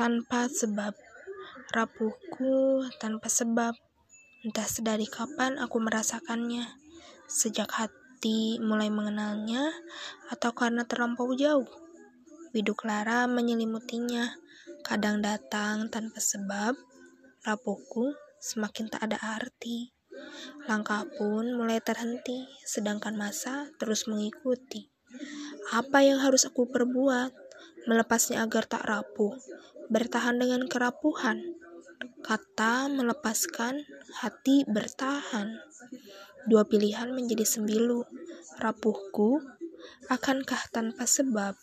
tanpa sebab. Rapuhku tanpa sebab. Entah sedari kapan aku merasakannya. Sejak hati mulai mengenalnya, atau karena terlampau jauh. Biduk lara menyelimutinya, kadang datang tanpa sebab. Rapuhku semakin tak ada arti. Langkah pun mulai terhenti, sedangkan masa terus mengikuti. Apa yang harus aku perbuat? Melepasnya agar tak rapuh, bertahan dengan kerapuhan. Kata melepaskan, hati bertahan. Dua pilihan menjadi sembilu. Rapuhku, akankah tanpa sebab?